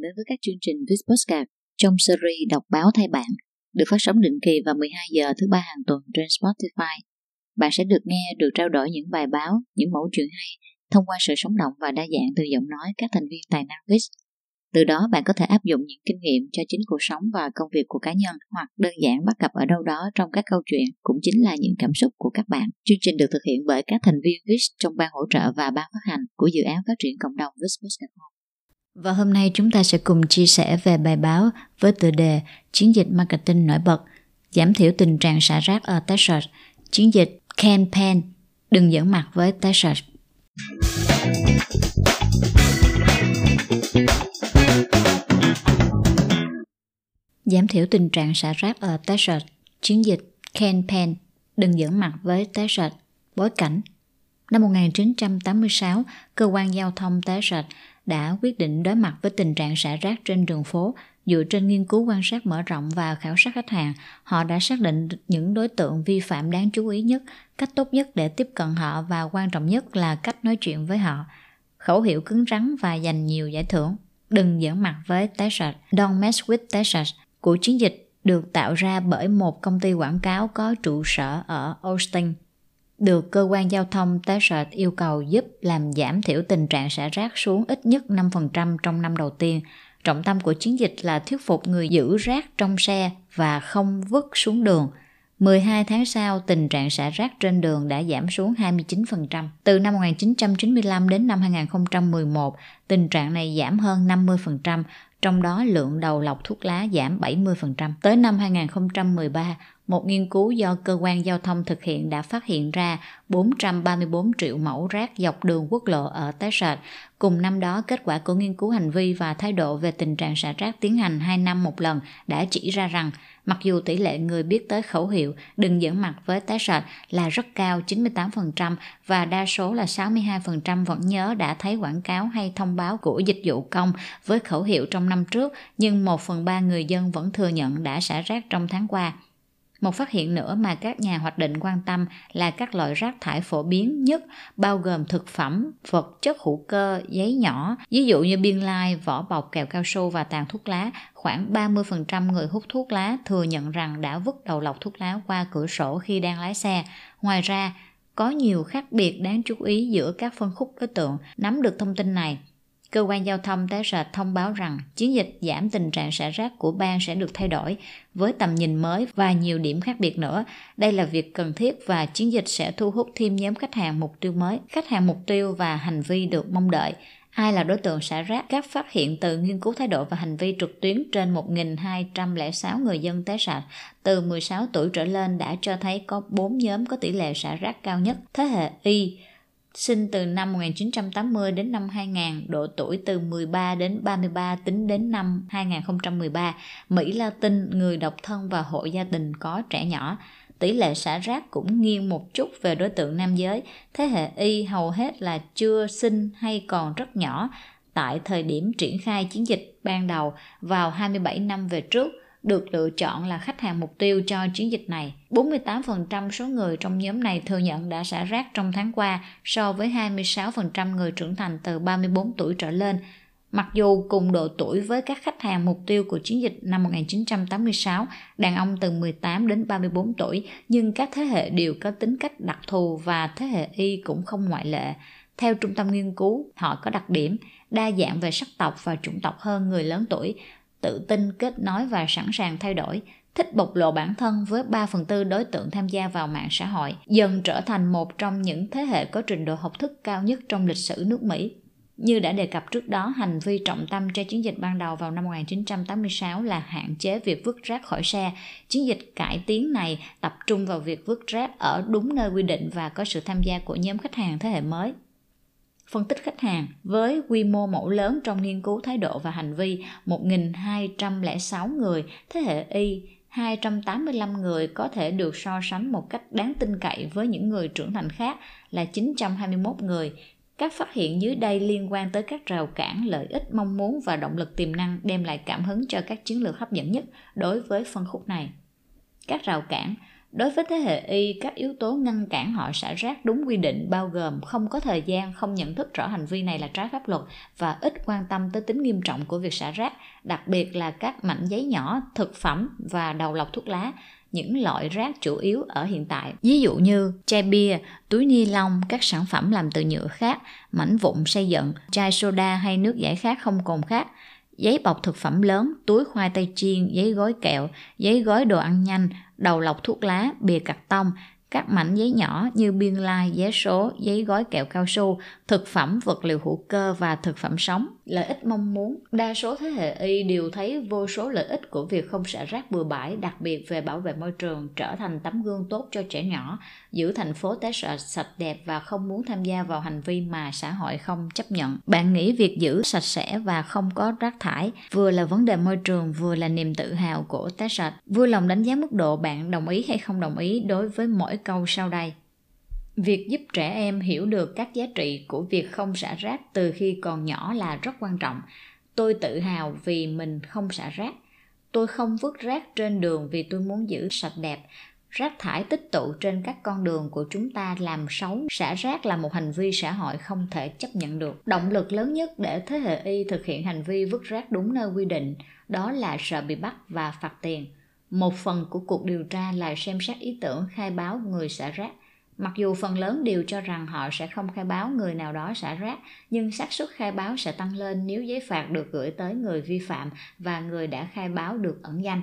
đến với các chương trình Viz Postcard trong series Đọc báo thay bạn, được phát sóng định kỳ vào 12 giờ thứ ba hàng tuần trên Spotify. Bạn sẽ được nghe, được trao đổi những bài báo, những mẫu chuyện hay thông qua sự sống động và đa dạng từ giọng nói các thành viên tài năng Viz. Từ đó bạn có thể áp dụng những kinh nghiệm cho chính cuộc sống và công việc của cá nhân hoặc đơn giản bắt gặp ở đâu đó trong các câu chuyện cũng chính là những cảm xúc của các bạn. Chương trình được thực hiện bởi các thành viên VIS trong ban hỗ trợ và ban phát hành của dự án phát triển cộng đồng VIS Postcard và hôm nay chúng ta sẽ cùng chia sẻ về bài báo với tựa đề Chiến dịch marketing nổi bật, giảm thiểu tình trạng xả rác ở Texas, chiến dịch Campaign, đừng dẫn mặt với Texas. Giảm thiểu tình trạng xả rác ở Texas, chiến dịch Campaign, đừng dẫn mặt với Texas, bối cảnh. Năm 1986, cơ quan giao thông Texas đã quyết định đối mặt với tình trạng xả rác trên đường phố. Dựa trên nghiên cứu quan sát mở rộng và khảo sát khách hàng, họ đã xác định những đối tượng vi phạm đáng chú ý nhất, cách tốt nhất để tiếp cận họ và quan trọng nhất là cách nói chuyện với họ. Khẩu hiệu cứng rắn và giành nhiều giải thưởng. Đừng giỡn mặt với Texas Don't mess with Texas của chiến dịch được tạo ra bởi một công ty quảng cáo có trụ sở ở Austin được cơ quan giao thông Texas yêu cầu giúp làm giảm thiểu tình trạng xả rác xuống ít nhất 5% trong năm đầu tiên. Trọng tâm của chiến dịch là thuyết phục người giữ rác trong xe và không vứt xuống đường. 12 tháng sau, tình trạng xả rác trên đường đã giảm xuống 29%. Từ năm 1995 đến năm 2011, tình trạng này giảm hơn 50%, trong đó lượng đầu lọc thuốc lá giảm 70%. Tới năm 2013, một nghiên cứu do cơ quan giao thông thực hiện đã phát hiện ra 434 triệu mẫu rác dọc đường quốc lộ ở Texas. Cùng năm đó, kết quả của nghiên cứu hành vi và thái độ về tình trạng xả rác tiến hành 2 năm một lần đã chỉ ra rằng mặc dù tỷ lệ người biết tới khẩu hiệu đừng dẫn mặt với Texas là rất cao 98% và đa số là 62% vẫn nhớ đã thấy quảng cáo hay thông báo của dịch vụ công với khẩu hiệu trong năm trước, nhưng 1 phần 3 người dân vẫn thừa nhận đã xả rác trong tháng qua. Một phát hiện nữa mà các nhà hoạch định quan tâm là các loại rác thải phổ biến nhất bao gồm thực phẩm, vật chất hữu cơ, giấy nhỏ, ví dụ như biên lai, vỏ bọc kẹo cao su và tàn thuốc lá. Khoảng 30% người hút thuốc lá thừa nhận rằng đã vứt đầu lọc thuốc lá qua cửa sổ khi đang lái xe. Ngoài ra, có nhiều khác biệt đáng chú ý giữa các phân khúc đối tượng. Nắm được thông tin này, Cơ quan giao thông Texas thông báo rằng chiến dịch giảm tình trạng xả rác của bang sẽ được thay đổi với tầm nhìn mới và nhiều điểm khác biệt nữa. Đây là việc cần thiết và chiến dịch sẽ thu hút thêm nhóm khách hàng mục tiêu mới, khách hàng mục tiêu và hành vi được mong đợi. Ai là đối tượng xả rác? Các phát hiện từ nghiên cứu thái độ và hành vi trực tuyến trên 1.206 người dân Texas từ 16 tuổi trở lên đã cho thấy có 4 nhóm có tỷ lệ xả rác cao nhất. Thế hệ Y sinh từ năm 1980 đến năm 2000, độ tuổi từ 13 đến 33 tính đến năm 2013, Mỹ Latin, người độc thân và hộ gia đình có trẻ nhỏ. Tỷ lệ xả rác cũng nghiêng một chút về đối tượng nam giới. Thế hệ Y hầu hết là chưa sinh hay còn rất nhỏ tại thời điểm triển khai chiến dịch ban đầu vào 27 năm về trước được lựa chọn là khách hàng mục tiêu cho chiến dịch này. 48% số người trong nhóm này thừa nhận đã xả rác trong tháng qua so với 26% người trưởng thành từ 34 tuổi trở lên. Mặc dù cùng độ tuổi với các khách hàng mục tiêu của chiến dịch năm 1986, đàn ông từ 18 đến 34 tuổi, nhưng các thế hệ đều có tính cách đặc thù và thế hệ Y cũng không ngoại lệ. Theo trung tâm nghiên cứu, họ có đặc điểm đa dạng về sắc tộc và chủng tộc hơn người lớn tuổi, tự tin, kết nối và sẵn sàng thay đổi, thích bộc lộ bản thân với 3 phần tư đối tượng tham gia vào mạng xã hội, dần trở thành một trong những thế hệ có trình độ học thức cao nhất trong lịch sử nước Mỹ. Như đã đề cập trước đó, hành vi trọng tâm cho chiến dịch ban đầu vào năm 1986 là hạn chế việc vứt rác khỏi xe. Chiến dịch cải tiến này tập trung vào việc vứt rác ở đúng nơi quy định và có sự tham gia của nhóm khách hàng thế hệ mới phân tích khách hàng với quy mô mẫu lớn trong nghiên cứu thái độ và hành vi 1.206 người thế hệ Y 285 người có thể được so sánh một cách đáng tin cậy với những người trưởng thành khác là 921 người. Các phát hiện dưới đây liên quan tới các rào cản, lợi ích mong muốn và động lực tiềm năng đem lại cảm hứng cho các chiến lược hấp dẫn nhất đối với phân khúc này. Các rào cản Đối với thế hệ Y, các yếu tố ngăn cản họ xả rác đúng quy định bao gồm không có thời gian, không nhận thức rõ hành vi này là trái pháp luật và ít quan tâm tới tính nghiêm trọng của việc xả rác, đặc biệt là các mảnh giấy nhỏ, thực phẩm và đầu lọc thuốc lá, những loại rác chủ yếu ở hiện tại. Ví dụ như chai bia, túi ni lông, các sản phẩm làm từ nhựa khác, mảnh vụn xây dựng, chai soda hay nước giải khát không cồn khác, giấy bọc thực phẩm lớn, túi khoai tây chiên, giấy gói kẹo, giấy gói đồ ăn nhanh, đầu lọc thuốc lá, bìa cạc tông, các mảnh giấy nhỏ như biên lai, giấy số, giấy gói kẹo cao su, thực phẩm, vật liệu hữu cơ và thực phẩm sống. Lợi ích mong muốn Đa số thế hệ Y đều thấy vô số lợi ích của việc không xả rác bừa bãi, đặc biệt về bảo vệ môi trường, trở thành tấm gương tốt cho trẻ nhỏ, giữ thành phố Texas sạch đẹp và không muốn tham gia vào hành vi mà xã hội không chấp nhận. Bạn nghĩ việc giữ sạch sẽ và không có rác thải vừa là vấn đề môi trường vừa là niềm tự hào của Texas. Vui lòng đánh giá mức độ bạn đồng ý hay không đồng ý đối với mỗi câu sau đây. Việc giúp trẻ em hiểu được các giá trị của việc không xả rác từ khi còn nhỏ là rất quan trọng. Tôi tự hào vì mình không xả rác. Tôi không vứt rác trên đường vì tôi muốn giữ sạch đẹp. Rác thải tích tụ trên các con đường của chúng ta làm xấu. Xả rác là một hành vi xã hội không thể chấp nhận được. Động lực lớn nhất để thế hệ Y thực hiện hành vi vứt rác đúng nơi quy định, đó là sợ bị bắt và phạt tiền. Một phần của cuộc điều tra là xem xét ý tưởng khai báo người xả rác Mặc dù phần lớn đều cho rằng họ sẽ không khai báo người nào đó xả rác, nhưng xác suất khai báo sẽ tăng lên nếu giấy phạt được gửi tới người vi phạm và người đã khai báo được ẩn danh.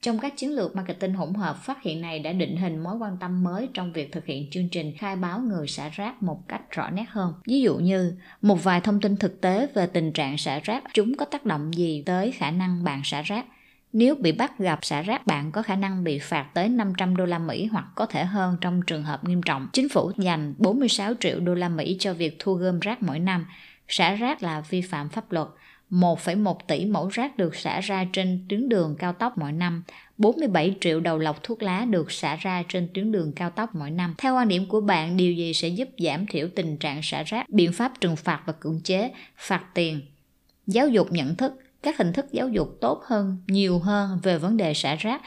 Trong các chiến lược marketing hỗn hợp, phát hiện này đã định hình mối quan tâm mới trong việc thực hiện chương trình khai báo người xả rác một cách rõ nét hơn. Ví dụ như, một vài thông tin thực tế về tình trạng xả rác, chúng có tác động gì tới khả năng bạn xả rác. Nếu bị bắt gặp xả rác bạn có khả năng bị phạt tới 500 đô la Mỹ hoặc có thể hơn trong trường hợp nghiêm trọng. Chính phủ dành 46 triệu đô la Mỹ cho việc thu gom rác mỗi năm. Xả rác là vi phạm pháp luật. 1,1 tỷ mẫu rác được xả ra trên tuyến đường cao tốc mỗi năm. 47 triệu đầu lọc thuốc lá được xả ra trên tuyến đường cao tốc mỗi năm. Theo quan điểm của bạn, điều gì sẽ giúp giảm thiểu tình trạng xả rác? Biện pháp trừng phạt và cưỡng chế, phạt tiền, giáo dục nhận thức, các hình thức giáo dục tốt hơn, nhiều hơn về vấn đề xả rác.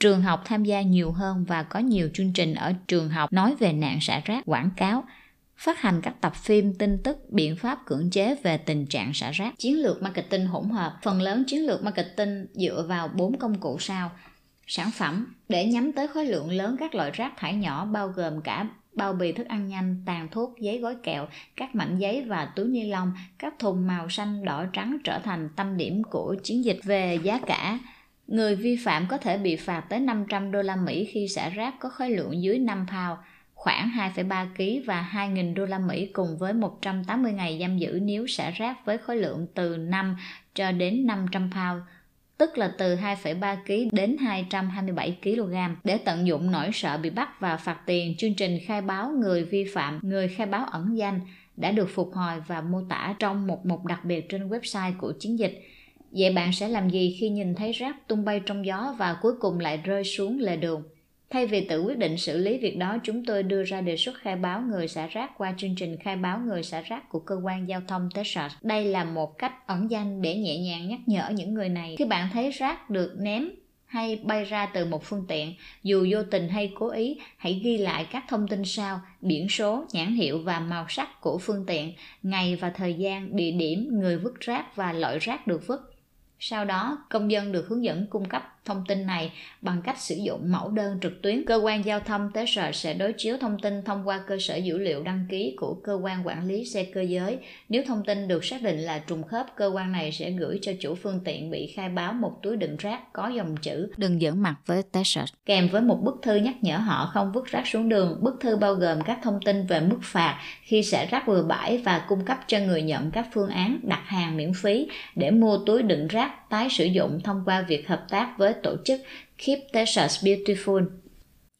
Trường học tham gia nhiều hơn và có nhiều chương trình ở trường học nói về nạn xả rác, quảng cáo, phát hành các tập phim, tin tức, biện pháp cưỡng chế về tình trạng xả rác. Chiến lược marketing hỗn hợp. Phần lớn chiến lược marketing dựa vào bốn công cụ sau. Sản phẩm. Để nhắm tới khối lượng lớn các loại rác thải nhỏ bao gồm cả bao bì thức ăn nhanh, tàn thuốc, giấy gói kẹo, các mảnh giấy và túi ni lông, các thùng màu xanh, đỏ, trắng trở thành tâm điểm của chiến dịch về giá cả. Người vi phạm có thể bị phạt tới 500 đô la Mỹ khi xả rác có khối lượng dưới 5 pound, khoảng 2,3 kg và 2.000 đô la Mỹ cùng với 180 ngày giam giữ nếu xả rác với khối lượng từ 5 cho đến 500 pound tức là từ 2,3 kg đến 227 kg. Để tận dụng nỗi sợ bị bắt và phạt tiền, chương trình khai báo người vi phạm, người khai báo ẩn danh đã được phục hồi và mô tả trong một mục đặc biệt trên website của chiến dịch. Vậy bạn sẽ làm gì khi nhìn thấy rác tung bay trong gió và cuối cùng lại rơi xuống lề đường? Thay vì tự quyết định xử lý việc đó, chúng tôi đưa ra đề xuất khai báo người xả rác qua chương trình khai báo người xả rác của cơ quan giao thông Texas. Đây là một cách ẩn danh để nhẹ nhàng nhắc nhở những người này khi bạn thấy rác được ném hay bay ra từ một phương tiện, dù vô tình hay cố ý, hãy ghi lại các thông tin sau, biển số, nhãn hiệu và màu sắc của phương tiện, ngày và thời gian, địa điểm, người vứt rác và loại rác được vứt. Sau đó, công dân được hướng dẫn cung cấp thông tin này bằng cách sử dụng mẫu đơn trực tuyến. Cơ quan giao thông tế sở sẽ đối chiếu thông tin thông qua cơ sở dữ liệu đăng ký của cơ quan quản lý xe cơ giới. Nếu thông tin được xác định là trùng khớp, cơ quan này sẽ gửi cho chủ phương tiện bị khai báo một túi đựng rác có dòng chữ đừng dẫn mặt với tế sở kèm với một bức thư nhắc nhở họ không vứt rác xuống đường. Bức thư bao gồm các thông tin về mức phạt khi xả rác bừa bãi và cung cấp cho người nhận các phương án đặt hàng miễn phí để mua túi đựng rác tái sử dụng thông qua việc hợp tác với tổ chức Keep Texas Beautiful.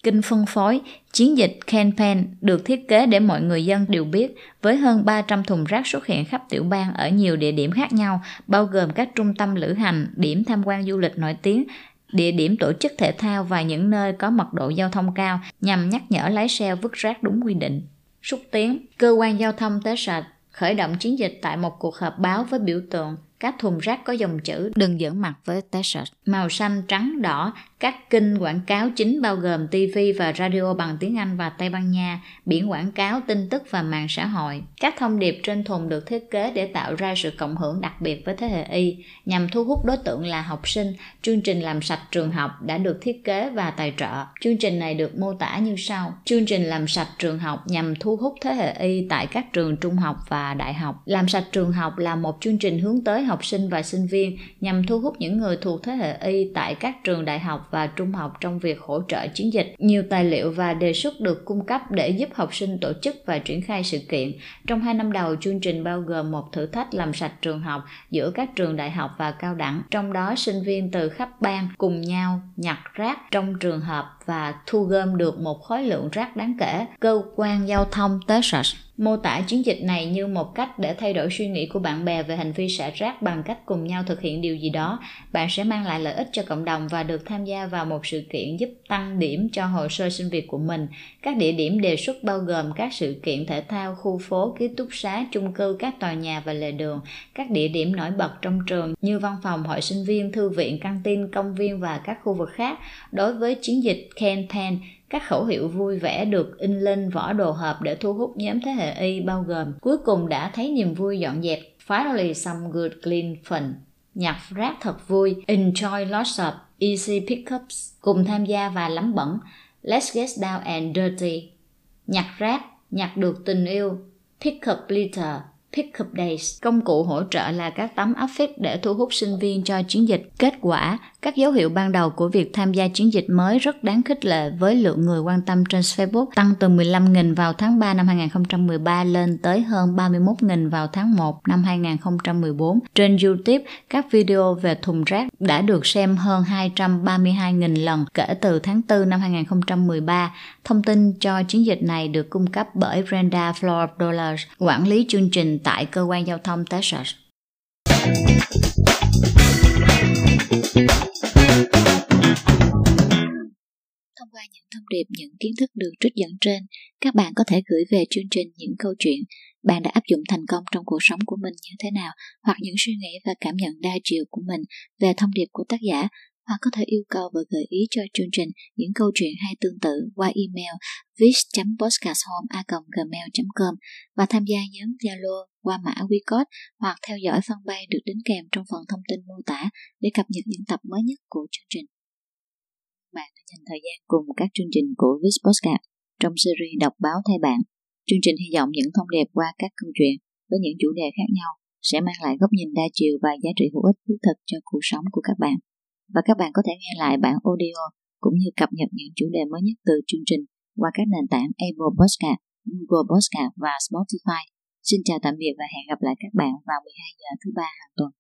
Kinh phân phối, chiến dịch campaign được thiết kế để mọi người dân đều biết với hơn 300 thùng rác xuất hiện khắp tiểu bang ở nhiều địa điểm khác nhau, bao gồm các trung tâm lữ hành, điểm tham quan du lịch nổi tiếng, địa điểm tổ chức thể thao và những nơi có mật độ giao thông cao nhằm nhắc nhở lái xe vứt rác đúng quy định. Xúc tiến, cơ quan giao thông Texas khởi động chiến dịch tại một cuộc họp báo với biểu tượng các thùng rác có dòng chữ đừng giỡn mặt với Texas. Màu xanh, trắng, đỏ, các kênh quảng cáo chính bao gồm TV và radio bằng tiếng Anh và Tây Ban Nha, biển quảng cáo, tin tức và mạng xã hội. Các thông điệp trên thùng được thiết kế để tạo ra sự cộng hưởng đặc biệt với thế hệ Y, nhằm thu hút đối tượng là học sinh. Chương trình làm sạch trường học đã được thiết kế và tài trợ. Chương trình này được mô tả như sau. Chương trình làm sạch trường học nhằm thu hút thế hệ Y tại các trường trung học và đại học. Làm sạch trường học là một chương trình hướng tới học sinh và sinh viên nhằm thu hút những người thuộc thế hệ Y tại các trường đại học và trung học trong việc hỗ trợ chiến dịch. Nhiều tài liệu và đề xuất được cung cấp để giúp học sinh tổ chức và triển khai sự kiện. Trong hai năm đầu, chương trình bao gồm một thử thách làm sạch trường học giữa các trường đại học và cao đẳng. Trong đó, sinh viên từ khắp bang cùng nhau nhặt rác trong trường hợp và thu gom được một khối lượng rác đáng kể. Cơ quan giao thông Texas mô tả chiến dịch này như một cách để thay đổi suy nghĩ của bạn bè về hành vi xả rác bằng cách cùng nhau thực hiện điều gì đó. Bạn sẽ mang lại lợi ích cho cộng đồng và được tham gia vào một sự kiện giúp tăng điểm cho hồ sơ sinh việc của mình. Các địa điểm đề xuất bao gồm các sự kiện thể thao, khu phố, ký túc xá, chung cư, các tòa nhà và lề đường, các địa điểm nổi bật trong trường như văn phòng hội sinh viên, thư viện, căng tin, công viên và các khu vực khác. Đối với chiến dịch campaign các khẩu hiệu vui vẻ được in lên vỏ đồ hộp để thu hút nhóm thế hệ Y bao gồm cuối cùng đã thấy niềm vui dọn dẹp Finally some good clean fun Nhặt rác thật vui Enjoy lots of easy pickups Cùng tham gia và lắm bẩn Let's get down and dirty Nhặt rác, nhặt được tình yêu Pick up litter Pickup Days. Công cụ hỗ trợ là các tấm áp phích để thu hút sinh viên cho chiến dịch. Kết quả, các dấu hiệu ban đầu của việc tham gia chiến dịch mới rất đáng khích lệ với lượng người quan tâm trên Facebook tăng từ 15.000 vào tháng 3 năm 2013 lên tới hơn 31.000 vào tháng 1 năm 2014. Trên YouTube, các video về thùng rác đã được xem hơn 232.000 lần kể từ tháng 4 năm 2013. Thông tin cho chiến dịch này được cung cấp bởi Brenda Floor Dollars, quản lý chương trình tại cơ quan giao thông Texas. Thông qua những thông điệp, những kiến thức được trích dẫn trên, các bạn có thể gửi về chương trình những câu chuyện bạn đã áp dụng thành công trong cuộc sống của mình như thế nào, hoặc những suy nghĩ và cảm nhận đa chiều của mình về thông điệp của tác giả hoặc có thể yêu cầu và gợi ý cho chương trình những câu chuyện hay tương tự qua email vis.podcasthome.gmail.com và tham gia nhóm Zalo qua mã WeCode hoặc theo dõi fanpage được đính kèm trong phần thông tin mô tả để cập nhật những tập mới nhất của chương trình. Bạn đã dành thời gian cùng các chương trình của Vis Podcast trong series đọc báo thay bạn. Chương trình hy vọng những thông điệp qua các câu chuyện với những chủ đề khác nhau sẽ mang lại góc nhìn đa chiều và giá trị hữu ích thiết thực cho cuộc sống của các bạn và các bạn có thể nghe lại bản audio cũng như cập nhật những chủ đề mới nhất từ chương trình qua các nền tảng Apple Podcast, Google Podcast và Spotify. Xin chào tạm biệt và hẹn gặp lại các bạn vào 12 giờ thứ ba hàng tuần.